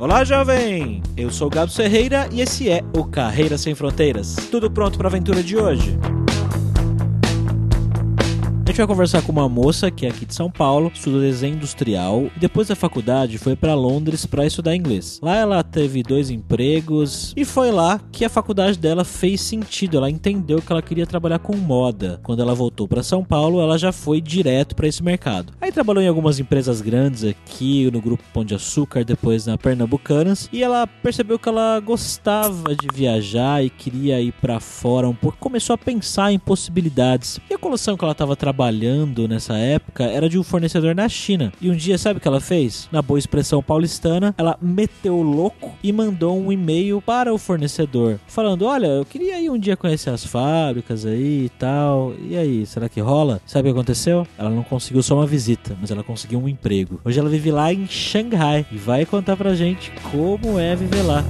Olá, jovem! Eu sou o Gabo Ferreira e esse é o Carreira Sem Fronteiras. Tudo pronto para a aventura de hoje? Vai conversar com uma moça que é aqui de São Paulo, estuda desenho industrial e depois da faculdade foi para Londres para estudar inglês. Lá ela teve dois empregos e foi lá que a faculdade dela fez sentido. Ela entendeu que ela queria trabalhar com moda. Quando ela voltou para São Paulo, ela já foi direto para esse mercado. Aí trabalhou em algumas empresas grandes aqui no grupo Pão de Açúcar, depois na Pernambucanas e ela percebeu que ela gostava de viajar e queria ir para fora um pouco. Começou a pensar em possibilidades. E a coleção que ela estava trabalhando trabalhando nessa época era de um fornecedor na China. E um dia, sabe o que ela fez? Na boa expressão paulistana, ela meteu o louco e mandou um e-mail para o fornecedor, falando: Olha, eu queria ir um dia conhecer as fábricas aí e tal. E aí, será que rola? Sabe o que aconteceu? Ela não conseguiu só uma visita, mas ela conseguiu um emprego. Hoje ela vive lá em Xangai e vai contar pra gente como é viver lá.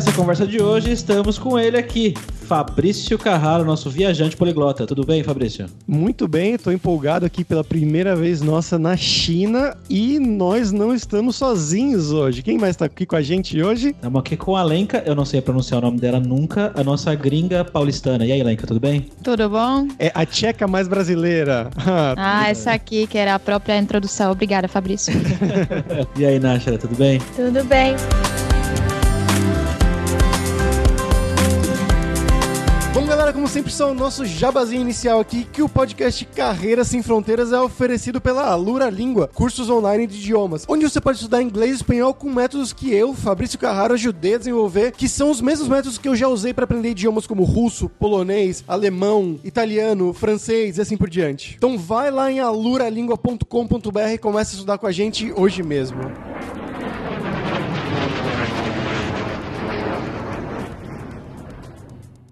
Essa conversa de hoje, estamos com ele aqui, Fabrício Carraro, nosso viajante poliglota. Tudo bem, Fabrício? Muito bem, estou empolgado aqui pela primeira vez nossa na China e nós não estamos sozinhos hoje. Quem mais está aqui com a gente hoje? Estamos aqui com a Lenka, eu não sei pronunciar o nome dela nunca, a nossa gringa paulistana. E aí, Lenka, tudo bem? Tudo bom? É a tcheca mais brasileira. ah, essa aqui que era a própria introdução. Obrigada, Fabrício. e aí, Nasha, tudo bem? Tudo bem. Bom, galera, como sempre, só o nosso jabazinho inicial aqui, que o podcast Carreira Sem Fronteiras é oferecido pela Alura Língua, cursos online de idiomas, onde você pode estudar inglês e espanhol com métodos que eu, Fabrício Carraro, ajudei a desenvolver, que são os mesmos métodos que eu já usei para aprender idiomas como russo, polonês, alemão, italiano, francês e assim por diante. Então vai lá em aluralingua.com.br e comece a estudar com a gente hoje mesmo.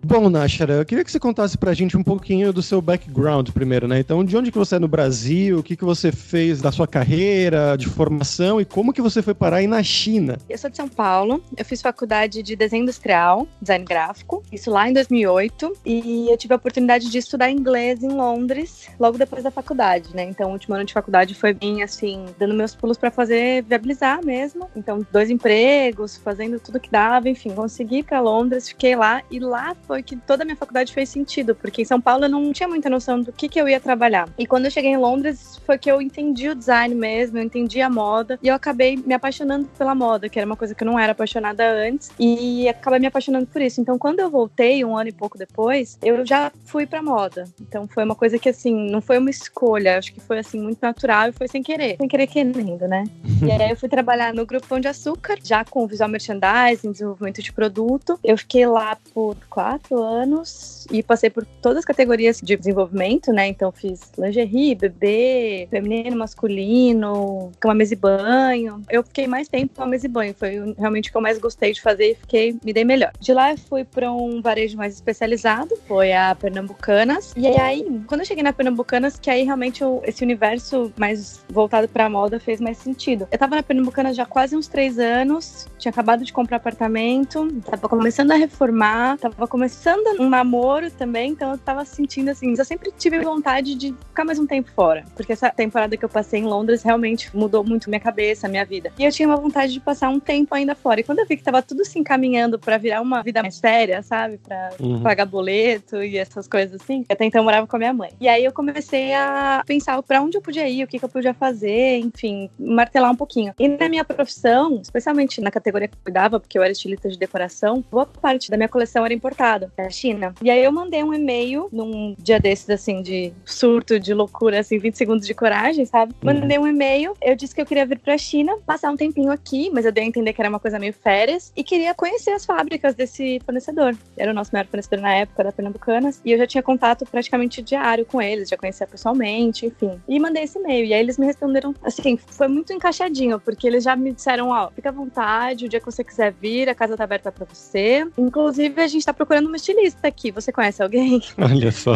Bom, Nashara, eu queria que você contasse pra gente um pouquinho do seu background primeiro, né? Então, de onde que você é no Brasil, o que que você fez da sua carreira, de formação e como que você foi parar aí na China? Eu sou de São Paulo, eu fiz faculdade de desenho industrial, design gráfico, isso lá em 2008, e eu tive a oportunidade de estudar inglês em Londres logo depois da faculdade, né? Então, o último ano de faculdade foi bem assim, dando meus pulos para fazer viabilizar mesmo. Então, dois empregos, fazendo tudo que dava, enfim, consegui para Londres, fiquei lá e lá foi foi que toda a minha faculdade fez sentido, porque em São Paulo eu não tinha muita noção do que, que eu ia trabalhar. E quando eu cheguei em Londres, foi que eu entendi o design mesmo, eu entendi a moda, e eu acabei me apaixonando pela moda, que era uma coisa que eu não era apaixonada antes, e acabei me apaixonando por isso. Então, quando eu voltei, um ano e pouco depois, eu já fui pra moda. Então, foi uma coisa que, assim, não foi uma escolha, acho que foi, assim, muito natural e foi sem querer. Sem querer querendo, né? e aí eu fui trabalhar no Grupo Pão de Açúcar, já com visual merchandising, desenvolvimento de produto. Eu fiquei lá por quatro quatro anos e passei por todas as categorias de desenvolvimento, né? Então fiz lingerie, bebê, feminino, masculino, cama, mesa e banho. Eu fiquei mais tempo com a mesa e banho, foi realmente o que eu mais gostei de fazer e fiquei, me dei melhor. De lá eu fui para um varejo mais especializado, foi a Pernambucanas. E aí, quando eu cheguei na Pernambucanas, que aí realmente eu, esse universo mais voltado para moda fez mais sentido. Eu tava na Pernambucanas já quase uns três anos, tinha acabado de comprar apartamento, tava começando a reformar, tava começando começando um namoro também, então eu tava sentindo assim, eu sempre tive vontade de ficar mais um tempo fora, porque essa temporada que eu passei em Londres realmente mudou muito minha cabeça, minha vida. E eu tinha uma vontade de passar um tempo ainda fora. E quando eu vi que tava tudo se encaminhando para virar uma vida mais séria, sabe, para uhum. pagar boleto e essas coisas assim, até então eu morava com a minha mãe. E aí eu comecei a pensar para onde eu podia ir, o que, que eu podia fazer, enfim, martelar um pouquinho. E na minha profissão, especialmente na categoria que eu cuidava, porque eu era estilista de decoração, boa parte da minha coleção era importada da China. E aí eu mandei um e-mail num dia desses, assim, de surto, de loucura, assim, 20 segundos de coragem, sabe? Uhum. Mandei um e-mail, eu disse que eu queria vir pra China, passar um tempinho aqui, mas eu dei a entender que era uma coisa meio férias, e queria conhecer as fábricas desse fornecedor. Era o nosso maior fornecedor na época, da Pernambucanas, e eu já tinha contato praticamente diário com eles, já conhecia pessoalmente, enfim. E mandei esse e-mail, e aí eles me responderam, assim, foi muito encaixadinho, porque eles já me disseram, ó, fica à vontade, o dia que você quiser vir, a casa tá aberta pra você. Inclusive, a gente tá procurando uma estilista aqui, você conhece alguém? Olha só.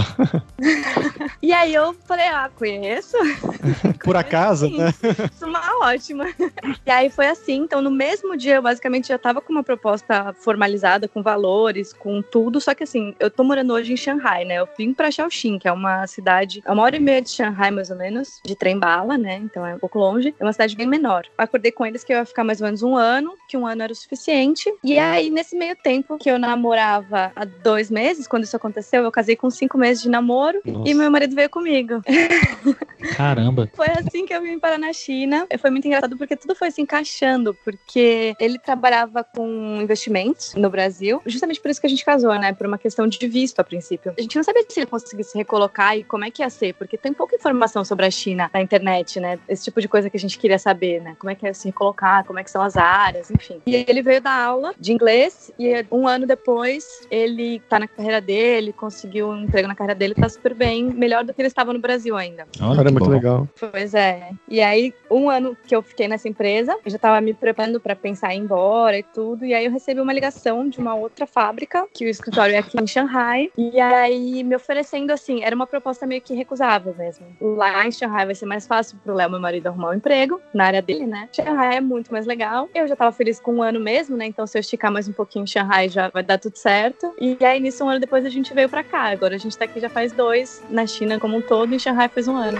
e aí eu falei, ah, conheço. Por acaso, Sim. né? Isso é uma ótima. E aí foi assim, então no mesmo dia eu basicamente já tava com uma proposta formalizada, com valores, com tudo, só que assim, eu tô morando hoje em Shanghai, né? Eu vim pra Shaoxing, que é uma cidade, a uma hora e meia de Shanghai mais ou menos, de trem-bala, né? Então é um pouco longe, é uma cidade bem menor. Acordei com eles que eu ia ficar mais ou menos um ano, que um ano era o suficiente. E aí, nesse meio tempo que eu namorava há dois meses, quando isso aconteceu, eu casei com cinco meses de namoro Nossa. e meu marido veio comigo. Caramba. Foi assim que eu vim parar na China. Foi muito engraçado porque tudo foi se encaixando, porque ele trabalhava com investimentos no Brasil, justamente por isso que a gente casou, né? Por uma questão de visto a princípio. A gente não sabia se ele conseguisse recolocar e como é que ia ser, porque tem pouca informação sobre a China na internet, né? Esse tipo de coisa que a gente queria saber, né? Como é que é se recolocar, como é que são as áreas, enfim. E ele veio dar aula de inglês e um ano depois ele tá na carreira dele, conseguiu um emprego na carreira dele, tá super bem, melhor do que ele estava no Brasil ainda. Olha Caramba, que que bom. legal. Pois é. E aí, um ano que eu fiquei nessa empresa, eu já tava me preparando para pensar em ir embora e tudo. E aí eu recebi uma ligação de uma outra fábrica, que o escritório é aqui em Shanghai. E aí me oferecendo assim, era uma proposta meio que recusável mesmo. Lá em Shanghai vai ser mais fácil pro Léo, meu marido, arrumar um emprego na área dele, né? Shanghai é muito mais legal. Eu já tava feliz com um ano mesmo, né? Então se eu esticar mais um pouquinho em Shanghai já vai dar tudo certo. E aí nisso, um ano depois a gente veio pra cá. Agora a gente tá aqui já faz dois, na China como um todo, e em Shanghai faz um ano.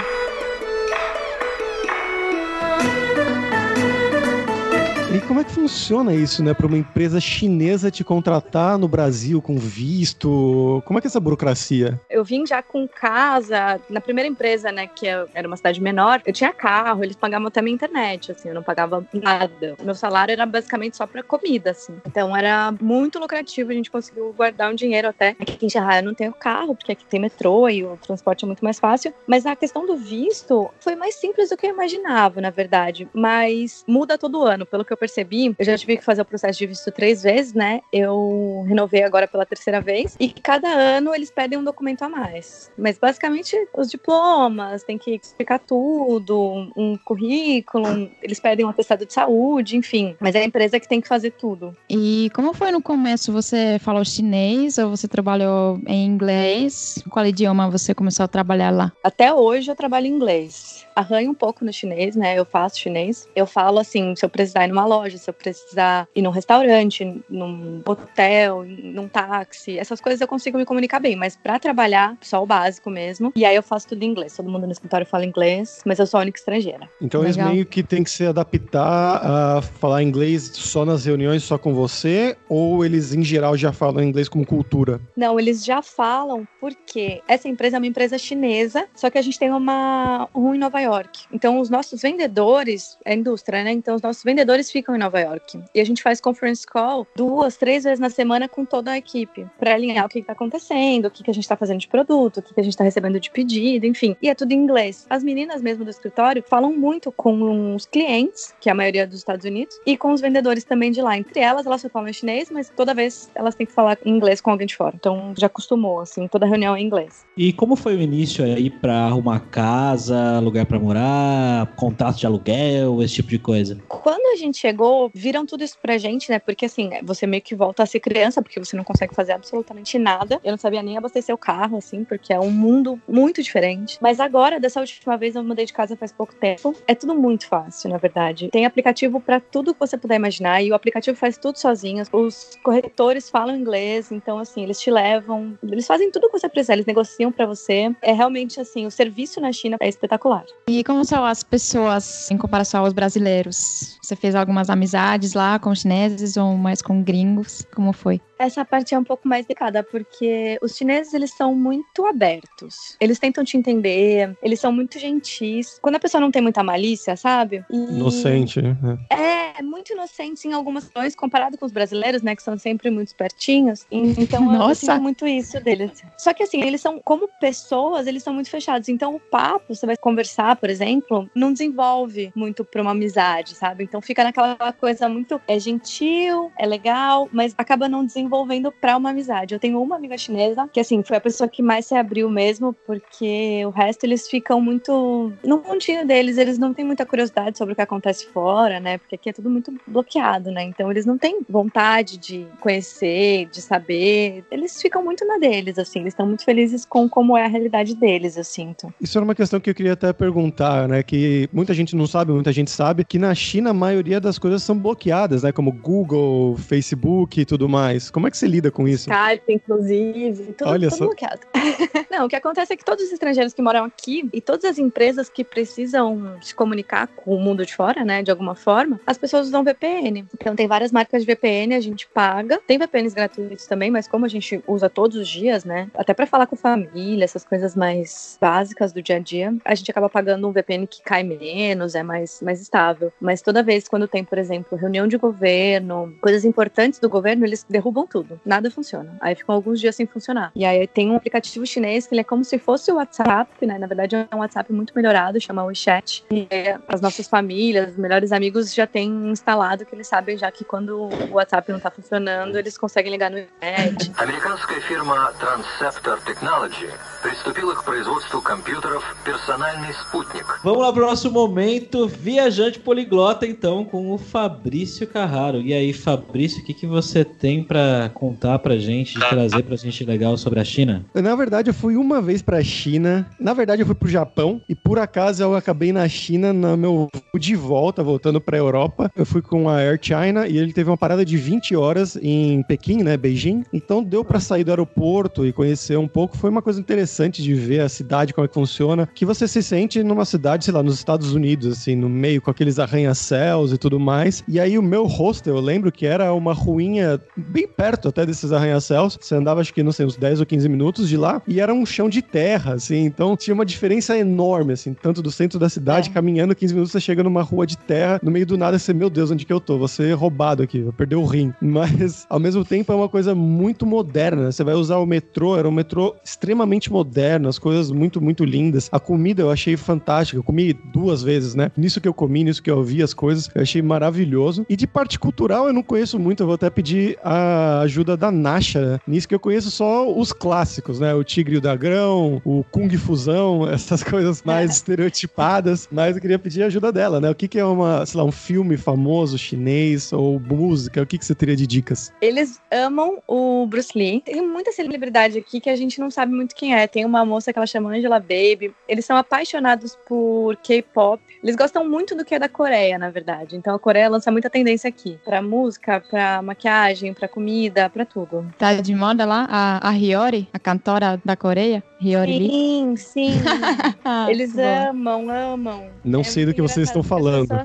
E como é que funciona isso, né? Para uma empresa chinesa te contratar no Brasil com visto? Como é que é essa burocracia? Eu vim já com casa, na primeira empresa, né, que eu- era uma cidade menor, eu tinha carro, eles pagavam até minha internet, assim, eu não pagava nada. Meu salário era basicamente só pra comida, assim. Então era muito lucrativo, a gente conseguiu guardar um dinheiro até. Aqui em Xerraia eu não tenho carro, porque aqui tem metrô e o transporte é muito mais fácil. Mas a questão do visto foi mais simples do que eu imaginava, na verdade. Mas muda todo ano, pelo que eu percebi. Eu já tive que fazer o processo de visto três vezes, né? Eu renovei agora pela terceira vez. E cada ano eles pedem um documento a mais. Mas basicamente os diplomas, tem que explicar tudo, um currículo, eles pedem um atestado de saúde, enfim. Mas é a empresa que tem que fazer tudo. E como foi no começo? Você falou chinês ou você trabalhou em inglês? Qual idioma você começou a trabalhar lá? Até hoje eu trabalho em inglês. Arranho um pouco no chinês, né? Eu faço chinês. Eu falo assim, se eu precisar ir numa loja, se eu precisar ir num restaurante, num hotel, num táxi, essas coisas eu consigo me comunicar bem. Mas pra trabalhar, só o básico mesmo. E aí eu faço tudo em inglês. Todo mundo no escritório fala inglês, mas eu sou a única estrangeira. Então eles Legal. meio que têm que se adaptar a falar inglês só nas reuniões, só com você? Ou eles, em geral, já falam inglês como cultura? Não, eles já falam porque essa empresa é uma empresa chinesa, só que a gente tem uma um em Nova York. Então os nossos vendedores, é indústria, né? Então os nossos vendedores ficam em Nova York. E a gente faz conference call duas, três vezes na semana com toda a equipe, para alinhar o que está acontecendo, o que, que a gente está fazendo de produto, o que, que a gente está recebendo de pedido, enfim. E é tudo em inglês. As meninas mesmo do escritório falam muito com os clientes, que é a maioria dos Estados Unidos, e com os vendedores também de lá. Entre elas, elas só falam em chinês, mas toda vez elas têm que falar em inglês com alguém de fora. Então já acostumou, assim, toda reunião é em inglês. E como foi o início aí pra arrumar casa, lugar pra morar, contrato de aluguel, esse tipo de coisa? Quando a gente chegou, viram tudo isso pra gente, né? Porque assim, você meio que volta a ser criança, porque você não consegue fazer absolutamente nada. Eu não sabia nem abastecer o carro, assim, porque é um mundo muito diferente. Mas agora, dessa última vez, eu mudei de casa faz pouco tempo. É tudo muito fácil, na verdade. Tem aplicativo pra tudo que você puder imaginar, e o aplicativo faz tudo sozinho. Os corretores falam inglês, então, assim, eles te levam, eles fazem tudo que você precisar, eles negociam pra você. É realmente, assim, o serviço na China é espetacular. E como são as pessoas em comparação aos brasileiros? Você fez algumas amizades lá com chineses ou mais com gringos? Como foi? Essa parte é um pouco mais delicada, porque os chineses, eles são muito abertos. Eles tentam te entender, eles são muito gentis. Quando a pessoa não tem muita malícia, sabe? E Inocente, né? É, muito inocente em algumas questões, comparado com os brasileiros, né, que são sempre muito espertinhos. E- Então, eu- eu Nossa. sinto muito isso deles. Só que assim, eles são, como pessoas, eles são muito fechados. Então, o papo, você vai conversar por exemplo, não desenvolve muito pra uma amizade, sabe? Então fica naquela coisa muito é gentil, é legal, mas acaba não desenvolvendo pra uma amizade. Eu tenho uma amiga chinesa que, assim, foi a pessoa que mais se abriu mesmo, porque o resto eles ficam muito no mundinho deles, eles não têm muita curiosidade sobre o que acontece fora, né? Porque aqui é tudo muito bloqueado, né? Então eles não têm vontade de conhecer, de saber. Eles ficam muito na deles, assim, eles estão muito felizes com como é a realidade deles, eu sinto. Isso era uma questão que eu queria até perguntar, né? Que muita gente não sabe, muita gente sabe, que na China a maioria das coisas são bloqueadas, né? Como Google, Facebook e tudo mais. Como é que você lida com isso? Skype, inclusive, tudo, Olha tudo só. bloqueado. não, o que acontece é que todos os estrangeiros que moram aqui e todas as empresas que precisam se comunicar com o mundo de fora, né, de alguma forma, as pessoas usam VPN. Então tem várias marcas de VPN, a gente paga. Tem VPNs gratuitos também, mas como a gente usa todos os dias, né, até para falar com família, essas coisas mais básicas do dia a dia, a gente acaba pagando um VPN que cai menos, é mais, mais estável. Mas toda vez quando tem, por exemplo, reunião de governo, coisas importantes do governo, eles derrubam tudo. Nada funciona. Aí ficam alguns dias sem funcionar. E aí tem um aplicativo chinês que ele é como se fosse o WhatsApp, né? Na verdade é um WhatsApp muito melhorado, chama WeChat. E é, as nossas famílias, os melhores amigos já têm instalado, que eles sabem já que quando o WhatsApp não tá funcionando, eles conseguem ligar no internet. Американская фирма Transceptor Technology приступила к производству компьютеров «Персональный спутник». Vamos lá pro nosso momento viajante poliglota, então, com o Fabrício Carraro. E aí, Fabrício, o que, que você tem pra contar pra gente, de trazer pra gente legal sobre a China? Na verdade, eu fui uma vez pra China. Na verdade, eu fui pro Japão. E por acaso eu acabei na China no meu voo de volta, voltando pra Europa. Eu fui com a Air China e ele teve uma parada de 20 horas em Pequim, né? Beijing. Então deu pra sair do aeroporto e conhecer um pouco. Foi uma coisa interessante de ver a cidade, como é que funciona. Que você se sente numa cidade, sei lá, nos Estados Unidos, assim, no meio, com aqueles arranha-céus e tudo mais. E aí o meu hostel, eu lembro que era uma ruinha bem perto até desses arranha-céus. Você andava, acho que, não sei, uns 10 ou 15 minutos de lá. E era um chão de terra, assim. Então tinha uma diferença enorme, assim. Tanto do centro da cidade, É. caminhando 15 minutos, você chega numa rua de terra. No meio do nada, você, meu Deus, onde que eu tô? Ser roubado aqui, vou perder o rim. Mas, ao mesmo tempo, é uma coisa muito moderna. Você vai usar o metrô, era um metrô extremamente moderno, as coisas muito, muito lindas. A comida eu achei fantástica. Eu comi duas vezes, né? Nisso que eu comi, nisso que eu vi as coisas, eu achei maravilhoso. E de parte cultural eu não conheço muito, eu vou até pedir a ajuda da Nasha. Nisso que eu conheço só os clássicos, né? O Tigre e o Dragão, o Kung Fusão, essas coisas mais estereotipadas. Mas eu queria pedir a ajuda dela, né? O que, que é uma, sei lá, um filme famoso chinês ou música? O que, que você teria de dicas? Eles amam o Bruce Lee. Tem muita celebridade aqui que a gente não sabe muito quem é. Tem uma moça que ela chama Angela Baby. Eles são apaixonados por K-pop. Eles gostam muito do que é da Coreia, na verdade. Então a Coreia lança muita tendência aqui. Pra música, pra maquiagem, pra comida, pra tudo. Tá de moda lá a, a Hiyori, a cantora da Coreia, Hiyori. Sim, sim. Eles amam, amam. Não É sei do que vocês estão falando.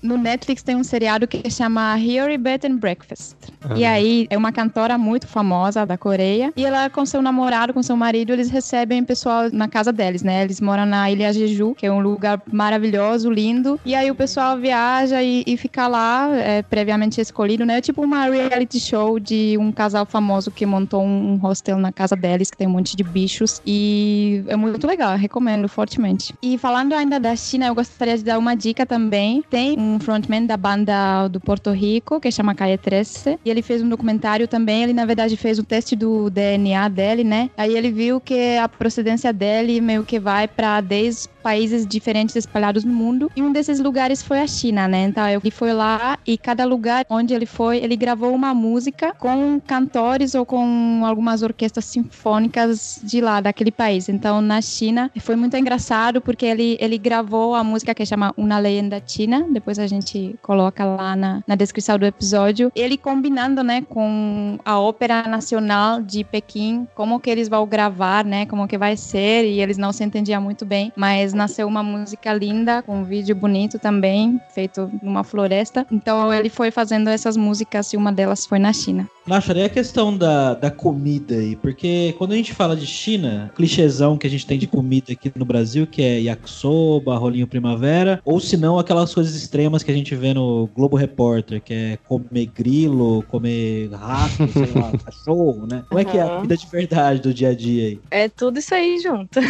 No Netflix tem um seriado que chama Hiyori Bed and Breakfast. Ah. E aí é uma cantora muito famosa da Coreia. E ela com seu namorado, com seu marido, eles recebem pessoal na casa deles, né? Eles moram na Ilha Jeju, que é um lugar maravilhoso, lindo. E aí o pessoal viaja e, e fica lá, é, previamente escolhido, né? É tipo uma reality show de um casal famoso que montou um, um hostel na casa deles, que tem um monte de bichos. E é muito legal, recomendo fortemente. E falando ainda da China, eu gostaria de dar uma dica também. Tem um frontman da banda do Porto Rico, que chama Calle 13, e ele fez um documentário também. Ele, na verdade, fez o teste do DNA dele, né? Aí ele viu que a procedência dele meio que vai para 10 países diferentes espalhados no mundo. E um desses lugares foi a China, né? Então ele foi lá e cada lugar onde ele foi, ele gravou uma música com cantores ou com algumas orquestras sinfônicas de lá, daquele país. Então na China foi muito engraçado porque ele, ele gravou a música que chama Una Leyenda China. Depois a gente coloca lá na, na descrição do episódio. Ele combinando, né, com a Ópera Nacional de Pequim, como que eles vão gravar, né, como que vai ser. E eles não se entendiam muito bem, mas nasceu uma música linda, com um vídeo bonito também, feito numa floresta. Então ele foi fazendo essas músicas e uma delas foi na China. Náchara, e a questão da, da comida aí? Porque quando a gente fala de China, clichêzão que a gente tem de comida aqui no Brasil, que é yakisoba, rolinho primavera, ou se não, aquelas coisas extremas que a gente vê no Globo Repórter, que é comer grilo, comer rato, sei lá, cachorro, né? Como é que é a comida de verdade do dia a dia aí? É tudo isso aí junto.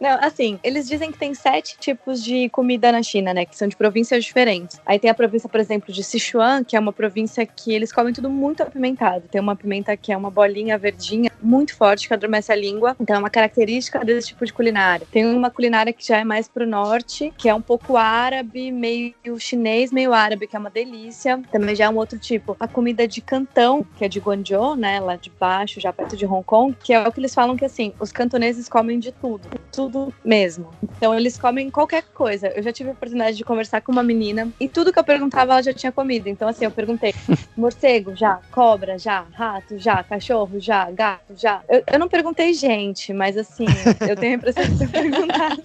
Não, assim, eles dizem que tem sete tipos de comida na China, né? Que são de províncias diferentes. Aí tem a província, por exemplo, de Sichuan, que é uma província que eles comem tudo muito apimentado. Tem uma pimenta que é uma bolinha verdinha, muito forte, que adormece a língua. Então é uma característica desse tipo de culinária. Tem uma culinária que já é mais pro norte, que é um pouco árabe, meio chinês, meio árabe, que é uma delícia. Também já é um outro tipo. A comida de Cantão, que é de Guangzhou, né? Lá de baixo, já perto de Hong Kong, que é o que eles falam que assim, os cantoneses comem de tudo. Tudo mesmo. Então eles comem qualquer coisa. Eu já tive a oportunidade de conversar com uma menina e tudo que eu perguntava ela já tinha comido. Então assim, eu perguntei: morcego, já, cobra, já, rato, já, cachorro, já, gato, já. Eu, eu não perguntei gente, mas assim, eu tenho a impressão de ter perguntado.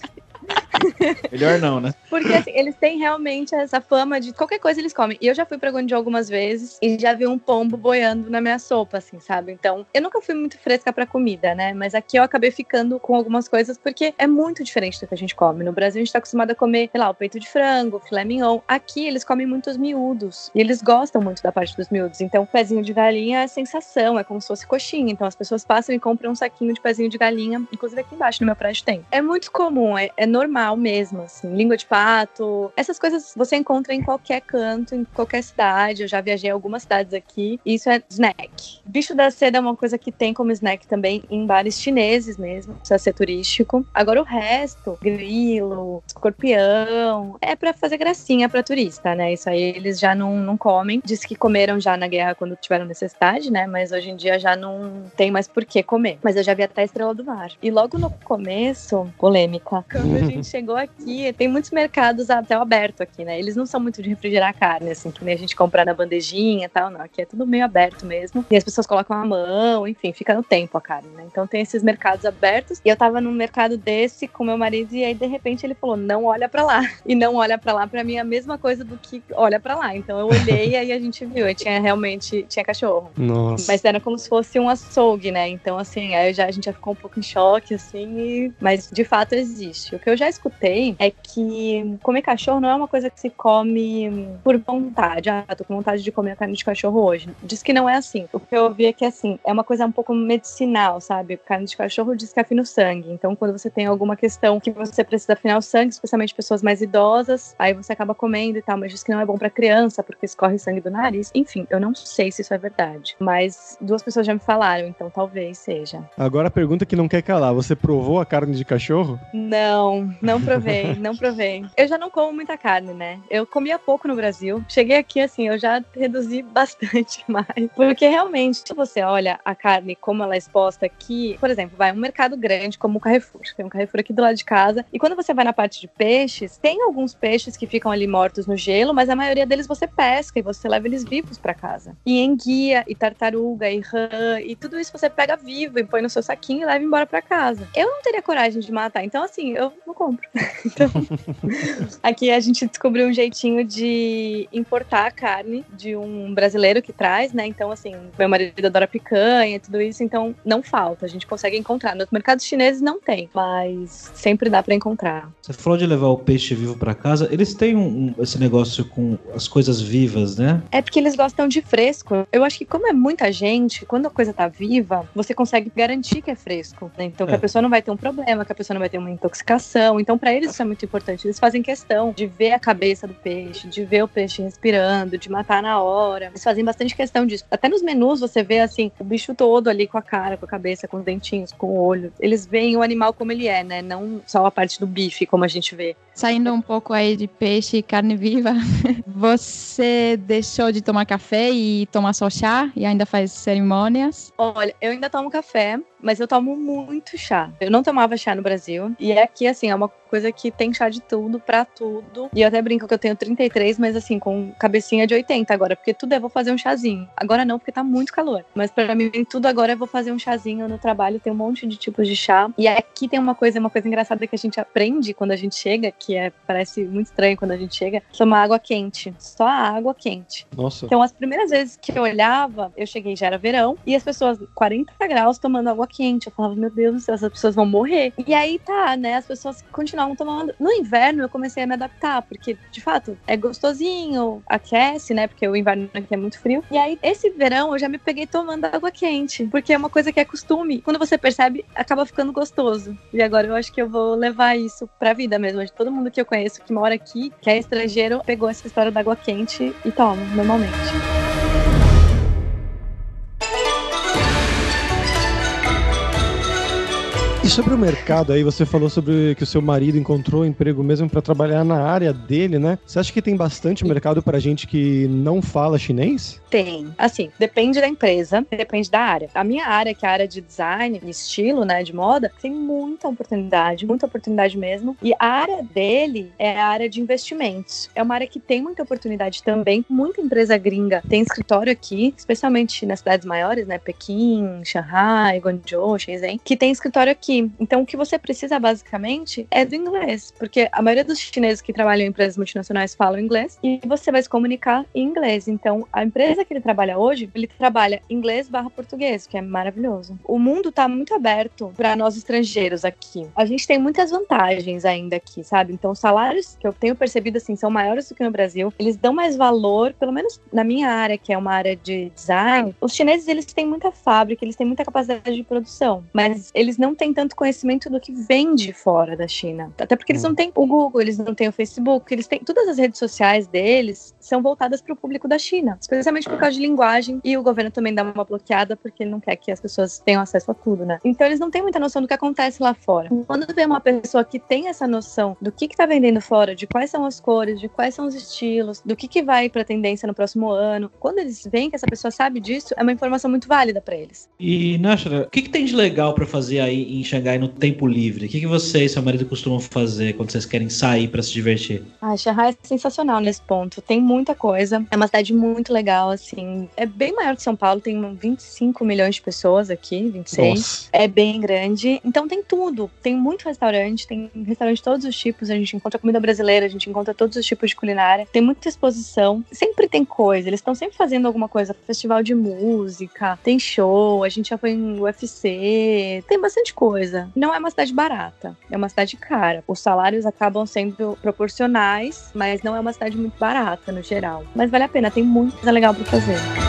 Melhor não, né? Porque assim, eles têm realmente essa fama de qualquer coisa eles comem. E eu já fui pra Guangzhou algumas vezes e já vi um pombo boiando na minha sopa, assim, sabe? Então, eu nunca fui muito fresca pra comida, né? Mas aqui eu acabei ficando com algumas coisas porque é muito diferente do que a gente come. No Brasil a gente tá acostumado a comer, sei lá, o peito de frango, filé mignon. Aqui eles comem muitos miúdos. E eles gostam muito da parte dos miúdos. Então, pezinho de galinha é sensação, é como se fosse coxinha. Então, as pessoas passam e compram um saquinho de pezinho de galinha. Inclusive aqui embaixo no meu prédio tem. É muito comum, é, é normal mesmo, assim. Língua de pato. Essas coisas você encontra em qualquer canto, em qualquer cidade. Eu já viajei algumas cidades aqui. Isso é snack. Bicho da seda é uma coisa que tem como snack também em bares chineses mesmo. Precisa ser turístico. Agora o resto, grilo, escorpião, é pra fazer gracinha pra turista, né? Isso aí eles já não, não comem. Diz que comeram já na guerra quando tiveram necessidade, né? Mas hoje em dia já não tem mais por que comer. Mas eu já vi até a Estrela do Mar. E logo no começo, polêmica, quando a gente chegou aqui, tem muitos mercados a céu aberto aqui, né? Eles não são muito de refrigerar carne, assim, que nem a gente comprar na bandejinha e tal, não. Aqui é tudo meio aberto mesmo. E as pessoas colocam a mão, enfim, fica no tempo a carne, né? Então tem esses mercados abertos. E eu tava num mercado desse com meu marido e aí de repente ele falou: "Não olha pra lá". E não olha pra lá pra mim é a mesma coisa do que olha pra lá. Então eu olhei e aí a gente viu, e tinha realmente tinha cachorro. Nossa. Mas era como se fosse um açougue, né? Então, assim, aí já, a gente já ficou um pouco em choque, assim, e... mas de fato existe. O que eu já escutei é que comer cachorro não é uma coisa que se come por vontade. Ah, tô com vontade de comer carne de cachorro hoje. Diz que não é assim. O que eu ouvi é que, assim, é uma coisa um pouco medicinal, sabe? Carne de cachorro diz que afina o sangue. Então, quando você tem alguma questão que você precisa afinar o sangue, especialmente pessoas mais idosas, aí você acaba comendo e tal, mas diz que não é bom pra criança, porque escorre sangue do nariz. Enfim, eu não sei se isso é verdade. Mas duas pessoas já me falaram, então talvez seja. Agora a pergunta que não quer calar: você provou a carne de cachorro? Não, não provei, não provei. Eu já não como muita carne, né? Eu comia pouco no Brasil. Cheguei aqui, assim, eu já reduzi bastante mais. Porque realmente, se você olha a carne como ela é exposta aqui, por exemplo, vai um mercado grande como o Carrefour. Tem um Carrefour aqui do lado de casa. E quando você vai na parte de peixes, tem alguns peixes que ficam ali mortos no gelo, mas a maioria deles você pesca e você leva eles vivos pra casa. E enguia, e tartaruga, e rã, e tudo isso você pega vivo e põe no seu saquinho e leva embora pra casa. Eu não teria coragem de matar, então assim, eu não Então, aqui a gente descobriu um jeitinho de importar a carne de um brasileiro que traz, né? Então, assim, meu marido adora picanha e tudo isso, então não falta, a gente consegue encontrar. Nos mercados chineses não tem, mas sempre dá pra encontrar. Você falou de levar o peixe vivo pra casa. Eles têm um- um- esse negócio com as coisas vivas, né? É porque eles gostam de fresco. Eu acho que como é muita gente, quando a coisa tá viva, você consegue garantir que é fresco. né? Então que É. a pessoa não vai ter um problema, que a pessoa não vai ter uma intoxicação. Então pra eles isso é muito importante. Eles fazem questão de ver a cabeça do peixe, de ver o peixe respirando, de matar na hora. Eles fazem bastante questão disso. Até nos menus você vê assim, o bicho todo ali com a cara, com a cabeça, com os dentinhos, com o olho. Eles veem o animal como ele é, né? Não só a parte do bife como a gente vê. Saindo um pouco aí de peixe e carne viva, você deixou de tomar café e tomar só chá e ainda faz cerimônias? Olha, eu ainda tomo café, mas eu tomo muito chá. Eu não tomava chá no Brasil. E aqui, assim, é uma coisa que tem chá de tudo, pra tudo. E eu até brinco que eu tenho 33, mas assim, com cabecinha de 80 agora, porque tudo é vou fazer um chazinho. Agora não, porque tá muito calor. Mas para mim, tudo agora é vou fazer um chazinho no trabalho, tem um monte de tipos de chá. E aqui tem uma coisa, uma coisa engraçada que a gente aprende quando a gente chega, que é parece muito estranho quando a gente chega, tomar água quente. Só a água quente. Nossa. Então, as primeiras vezes que eu olhava, eu cheguei, já era verão, e as pessoas, 40 graus, tomando água quente. Eu falava, meu Deus do céu, essas pessoas vão morrer. E aí tá, né? As pessoas continuavam tomando. No inverno, eu comecei a me adaptar, porque, de fato, é gostosinho, aquece, né? Porque o inverno aqui é muito frio. E aí, esse verão, eu já me peguei tomando água quente, porque é uma coisa que é costume. Quando você percebe, acaba ficando gostoso. E agora eu acho que eu vou levar isso pra vida mesmo. De todo mundo que eu conheço que mora aqui, que é estrangeiro, pegou essa história da água quente e toma, normalmente. E sobre o mercado aí, você falou sobre que o seu marido encontrou emprego mesmo para trabalhar na área dele, né? Você acha que tem bastante mercado para gente que não fala chinês? Tem. Assim, depende da empresa, depende da área. A minha área, que é a área de design e estilo, né, de moda, tem muita oportunidade, muita oportunidade mesmo. E a área dele é a área de investimentos. É uma área que tem muita oportunidade também. Muita empresa gringa tem escritório aqui, especialmente nas cidades maiores, né, Pequim, Shanghai, Guangzhou, Shenzhen, que tem escritório aqui. Então, o que você precisa basicamente é do inglês, porque a maioria dos chineses que trabalham em empresas multinacionais falam inglês e você vai se comunicar em inglês. Então, a empresa que ele trabalha hoje, ele trabalha inglês barra português, que é maravilhoso. O mundo tá muito aberto para nós estrangeiros aqui. A gente tem muitas vantagens ainda aqui, sabe? Então, os salários que eu tenho percebido assim são maiores do que no Brasil. Eles dão mais valor, pelo menos na minha área, que é uma área de design. Os chineses, eles têm muita fábrica, eles têm muita capacidade de produção, mas eles não têm tanto conhecimento do que vende fora da China. Até porque eles não têm o Google, eles não têm o Facebook, eles têm todas as redes sociais deles são voltadas para o público da China, especialmente por causa de linguagem e o governo também dá uma bloqueada porque ele não quer que as pessoas tenham acesso a tudo, né? Então eles não têm muita noção do que acontece lá fora. Quando vê uma pessoa que tem essa noção do que está vendendo fora, de quais são as cores, de quais são os estilos, do que, que vai para tendência no próximo ano, quando eles veem que essa pessoa sabe disso, é uma informação muito válida para eles. E, Nashra, o que, que tem de legal para fazer aí em Xangai no tempo livre? O que, que você e seu marido costumam fazer quando vocês querem sair para se divertir? Ah, Shanghai é sensacional nesse ponto. Tem muita coisa. É uma cidade muito legal, assim. É bem maior que São Paulo, tem 25 milhões de pessoas aqui, 26. Nossa. É bem grande. Então tem tudo. Tem muito restaurante, tem restaurante de todos os tipos. A gente encontra comida brasileira, a gente encontra todos os tipos de culinária. Tem muita exposição. Sempre tem coisa. Eles estão sempre fazendo alguma coisa. Festival de música, tem show, a gente já foi em UFC. Tem bastante coisa. Não é uma cidade barata, é uma cidade cara. Os salários acabam sendo proporcionais, mas não é uma cidade muito barata no geral. Mas vale a pena, tem muita coisa legal pra fazer.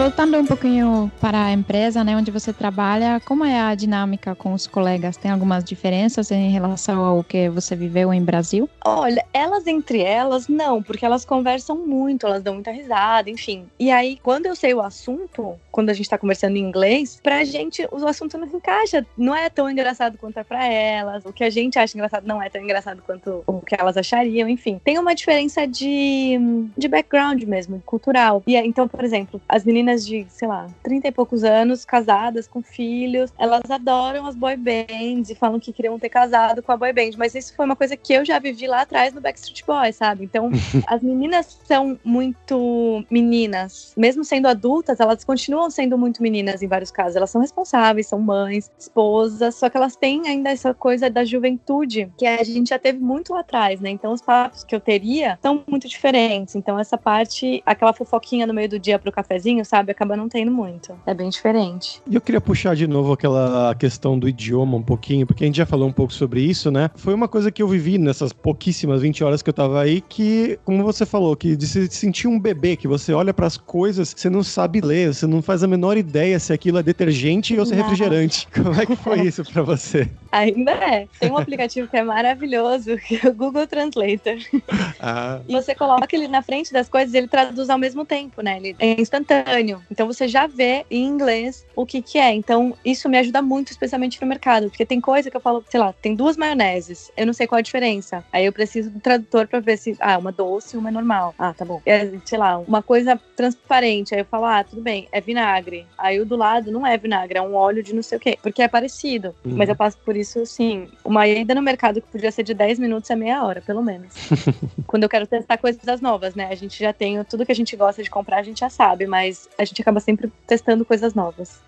Voltando um pouquinho para a empresa, né, onde você trabalha, como é a dinâmica com os colegas? Tem algumas diferenças em relação ao que você viveu em Brasil? Olha, elas entre elas, não, porque elas conversam muito, elas dão muita risada, enfim. E aí, quando eu sei o assunto, quando a gente tá conversando em inglês, pra gente o assunto não se encaixa. Não é tão engraçado quanto é pra elas. O que a gente acha engraçado não é tão engraçado quanto o que elas achariam, enfim. Tem uma diferença de, de background mesmo, cultural. E aí, então, por exemplo, as meninas de, sei lá, 30 e poucos anos, casadas, com filhos, elas adoram as boy bands e falam que queriam ter casado com a boy band. Mas isso foi uma coisa que eu já vivi lá atrás no Backstreet Boys, sabe? Então, as meninas são muito meninas. Mesmo sendo adultas, elas continuam sendo muito meninas em vários casos. Elas são responsáveis, são mães, esposas, só que elas têm ainda essa coisa da juventude que a gente já teve muito lá atrás, né? Então, os papos que eu teria são muito diferentes. Então, essa parte, aquela fofoquinha no meio do dia pro cafezinho, sabe? Acaba não tendo muito. É bem diferente. E eu queria puxar de novo aquela questão do idioma um pouquinho, porque a gente já falou um pouco sobre isso, né? Foi uma coisa que eu vivi nessas pouquíssimas 20 horas que eu tava aí, que, como você falou, que de se sentir um bebê, que você olha para as coisas, você não sabe ler, você não faz a menor ideia se aquilo é detergente ou se é refrigerante. Como é que foi isso para você? Ainda é. Tem um aplicativo que é maravilhoso, que é o Google Translator. Ah, E você coloca ele na frente das coisas e ele traduz ao mesmo tempo, né? Ele é instantâneo. Então você já vê em inglês o que que é. Então isso me ajuda muito, especialmente no mercado. Porque tem coisa que eu falo, sei lá, tem duas maioneses. Eu não sei qual a diferença. Aí eu preciso do tradutor pra ver se, ah, uma doce e uma é normal. Ah, tá bom. É, sei lá, uma coisa transparente. Aí eu falo, ah, tudo bem, é vinagre. Aí o do lado não é vinagre, é um óleo de não sei o quê. Porque é parecido. Uhum. Mas eu passo por isso, sim. Uma ida no mercado que podia ser de 10 minutos é meia hora, pelo menos. Quando eu quero testar coisas novas, né? A gente já tem tudo que a gente gosta de comprar, a gente já sabe, mas a gente acaba sempre testando coisas novas.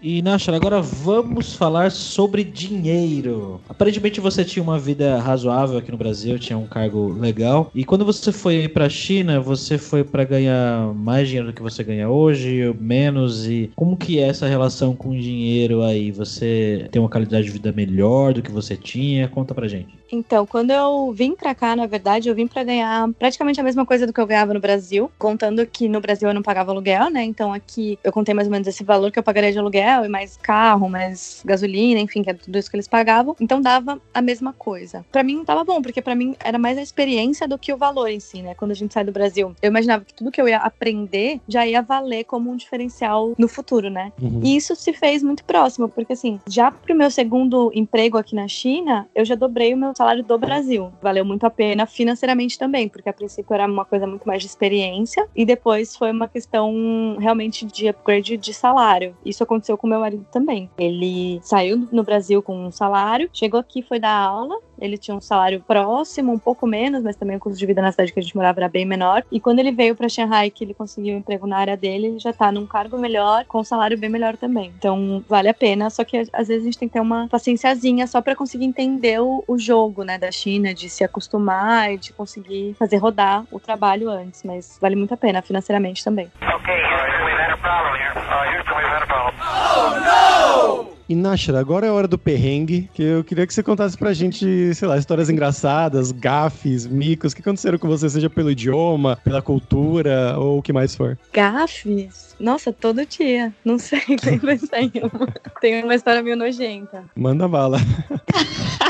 E Nashar, agora vamos falar sobre dinheiro. Aparentemente você tinha uma vida razoável aqui no Brasil, tinha um cargo legal. E quando você foi pra China, você foi pra ganhar mais dinheiro do que você ganha hoje, menos? E como que é essa relação com dinheiro aí? Você tem uma qualidade de vida melhor do que você tinha? Conta pra gente. Então, quando eu vim pra cá, na verdade, eu vim pra ganhar praticamente a mesma coisa do que eu ganhava no Brasil, contando que no Brasil eu não pagava aluguel, né? Então aqui eu contei mais ou menos esse valor que eu pagaria de aluguel e mais carro, mais gasolina, enfim, que era tudo isso que eles pagavam. Então dava a mesma coisa. Pra mim tava bom, porque pra mim era mais a experiência do que o valor em si, né? Quando a gente sai do Brasil, eu imaginava que tudo que eu ia aprender já ia valer como um diferencial no futuro, né? uhum. E isso se fez muito próximo, porque assim, já pro meu segundo emprego aqui na China, eu já dobrei o meu salário do Brasil. Valeu muito a pena financeiramente também, porque a princípio era uma coisa muito mais de experiência e depois foi uma questão realmente de upgrade de salário. Isso aconteceu com meu marido também. Ele saiu no Brasil com um salário, chegou aqui, foi dar aula, ele tinha um salário próximo, um pouco menos, mas também o custo de vida na cidade que a gente morava era bem menor. E quando ele veio para Shanghai, que ele conseguiu um emprego na área dele, ele já tá num cargo melhor, com um salário bem melhor também. Então, vale a pena, só que às vezes a gente tem que ter uma paciênciazinha só para conseguir entender o, o jogo, né, da China, de se acostumar e de conseguir fazer rodar o trabalho antes, mas vale muito a pena financeiramente também. Okay, Houston, we've had a problem here. Uh, Houston, we've had a problem. E Nashra, agora é a hora do perrengue, que eu queria que você contasse pra gente, sei lá, histórias engraçadas, gafes, micos, que aconteceram com você, seja pelo idioma, pela cultura ou o que mais for. Gafes? Nossa, todo dia. Não sei, lembro de nenhuma. Tem uma história meio nojenta. Manda bala.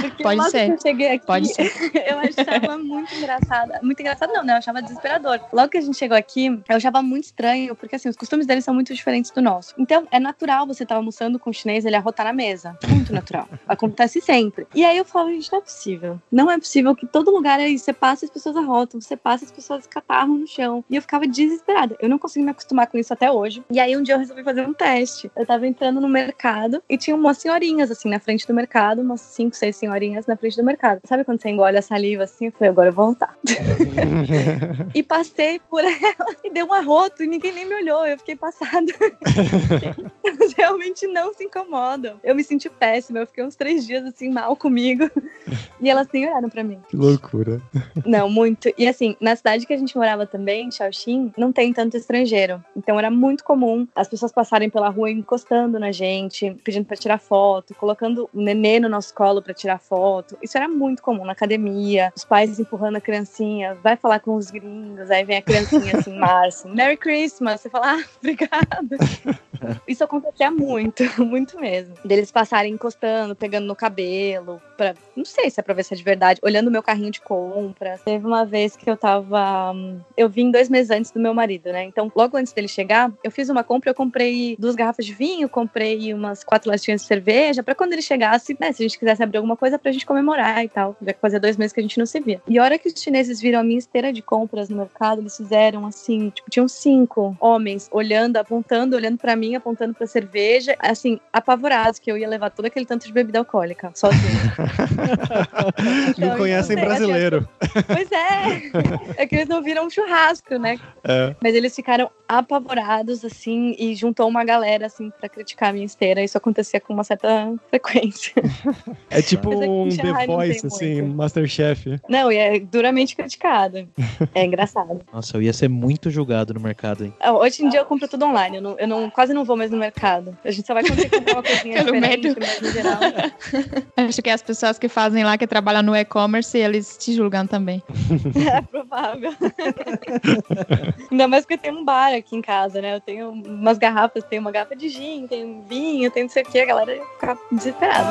Porque Pode logo ser. que eu cheguei aqui, Pode ser. eu achava muito engraçada. Muito engraçado não, né? Eu achava desesperador. Logo que a gente chegou aqui, eu achava muito estranho, porque assim, os costumes deles são muito diferentes do nosso. Então, é natural você estar almoçando com um chinês, ele arrotar na mesa. Muito natural. Acontece sempre. E aí eu falo, gente, não é possível. Não é possível que todo lugar aí você passa as pessoas arrotam, você passa as pessoas catarram no chão. E eu ficava desesperada. Eu não consegui me acostumar com isso até hoje. E aí um dia eu resolvi fazer um teste. Eu tava entrando no mercado e tinha umas senhorinhas assim na frente do mercado, umas cinco, seis senhorinhas na frente do mercado. Sabe quando você engole a saliva assim? Eu falei, agora eu vou voltar. e passei por ela e deu um arroto e ninguém nem me olhou. Eu fiquei passada. Realmente não se Eu me senti péssima. Eu fiquei uns três dias assim mal comigo. E elas nem olharam pra mim. que loucura. Não, muito. E assim, na cidade que a gente morava também, Shaoxing, não tem tanto estrangeiro. Então era muito comum as pessoas passarem pela rua encostando na gente, pedindo pra tirar foto, colocando o nenê no nosso colo pra tirar foto. Isso era muito comum na academia, os pais empurrando a criancinha, vai falar com os gringos, aí vem a criancinha assim, março, Merry Christmas, você fala, ah, obrigada. Isso acontecia muito, muito mesmo. Deles passarem encostando, pegando no cabelo, pra, não sei se é pra ver se é de verdade, olhando meu carrinho de compra. Teve uma vez que eu tava. hum, Eu vim dois meses antes do meu marido, né? Então, logo antes dele chegar, eu fiz uma compra, eu comprei duas garrafas de vinho, comprei umas quatro latinhas de cerveja, pra quando ele chegasse, né, se a gente quisesse abrir alguma coisa pra gente comemorar e tal. Já que fazia dois meses que a gente não se via. E a hora que os chineses viram a minha esteira de compras no mercado, eles fizeram assim, tipo, tinham cinco homens olhando, apontando, olhando pra mim, apontando pra cerveja, assim, apavorados que eu ia levar todo aquele tanto de bebida alcoólica, sozinha. Não conhecem sei, brasileiro. Pois é. É que eles não viram um churrasco, né? É. Mas eles ficaram apavorados, assim, e juntou uma galera, assim, pra criticar a minha esteira. Isso acontecia com uma certa frequência. É tipo um The não Voice, assim, muito. Masterchef. Não, e é duramente criticado. É engraçado. Nossa, eu ia ser muito julgado no mercado, hein? Hoje em dia eu compro tudo online. Eu, não, eu não- quase não vou mais no mercado. A gente só vai conseguir comprar uma coisinha Pelo diferente, medo. mas no geral. Acho que as pessoas pessoas que fazem lá, que trabalham no e-commerce, eles te julgam também. É provável. Ainda mais porque tenho um bar aqui em casa, né? Eu tenho umas garrafas, tenho uma garrafa de gin, tenho vinho, tenho não sei o que, a galera ia ficar desesperada.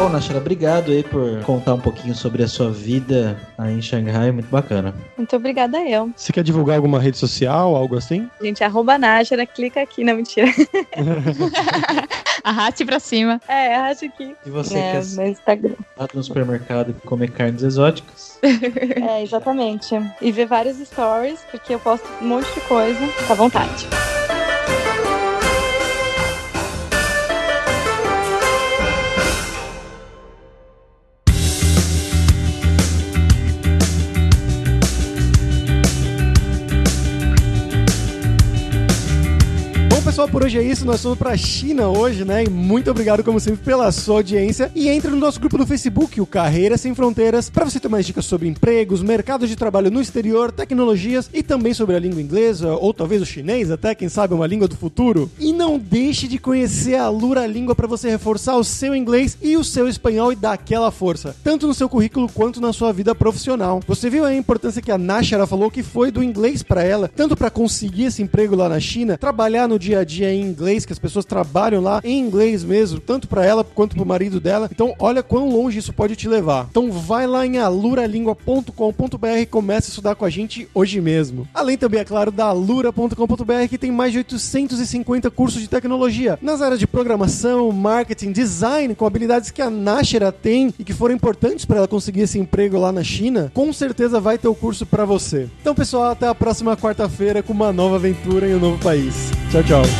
Bom, Nashara, obrigado aí por contar um pouquinho sobre a sua vida aí em Xangai, muito bacana. Muito obrigada eu. Você quer divulgar alguma rede social, algo assim? Gente, arroba Nájara, clica aqui, não mentira. Arraste pra cima. É, arraste aqui. E você é, quer meu Instagram. no supermercado e comer carnes exóticas? É, exatamente. E ver vários stories, porque eu posto um monte de coisa. Fica à vontade. Pessoal, por hoje é isso. Nós fomos pra China hoje, né? E muito obrigado, como sempre, pela sua audiência. E entre no nosso grupo do Facebook, o Carreira Sem Fronteiras, para você ter mais dicas sobre empregos, mercados de trabalho no exterior, tecnologias e também sobre a língua inglesa, ou talvez o chinês, até, quem sabe, uma língua do futuro. E não deixe de conhecer a Lura Língua para você reforçar o seu inglês e o seu espanhol e dar aquela força, tanto no seu currículo quanto na sua vida profissional. Você viu a importância que a Nashara falou que foi do inglês para ela, tanto para conseguir esse emprego lá na China, trabalhar no dia a dia em inglês, que as pessoas trabalham lá em inglês mesmo, tanto para ela quanto pro marido dela. Então, olha quão longe isso pode te levar. Então, vai lá em aluralingua.com.br e comece a estudar com a gente hoje mesmo. Além também, é claro, da alura.com.br, que tem mais de 850 cursos de tecnologia nas áreas de programação, marketing, design, com habilidades que a Nashera tem e que foram importantes para ela conseguir esse emprego lá na China. Com certeza vai ter o curso para você. Então, pessoal, até a próxima quarta-feira com uma nova aventura em um novo país. Tchau, tchau.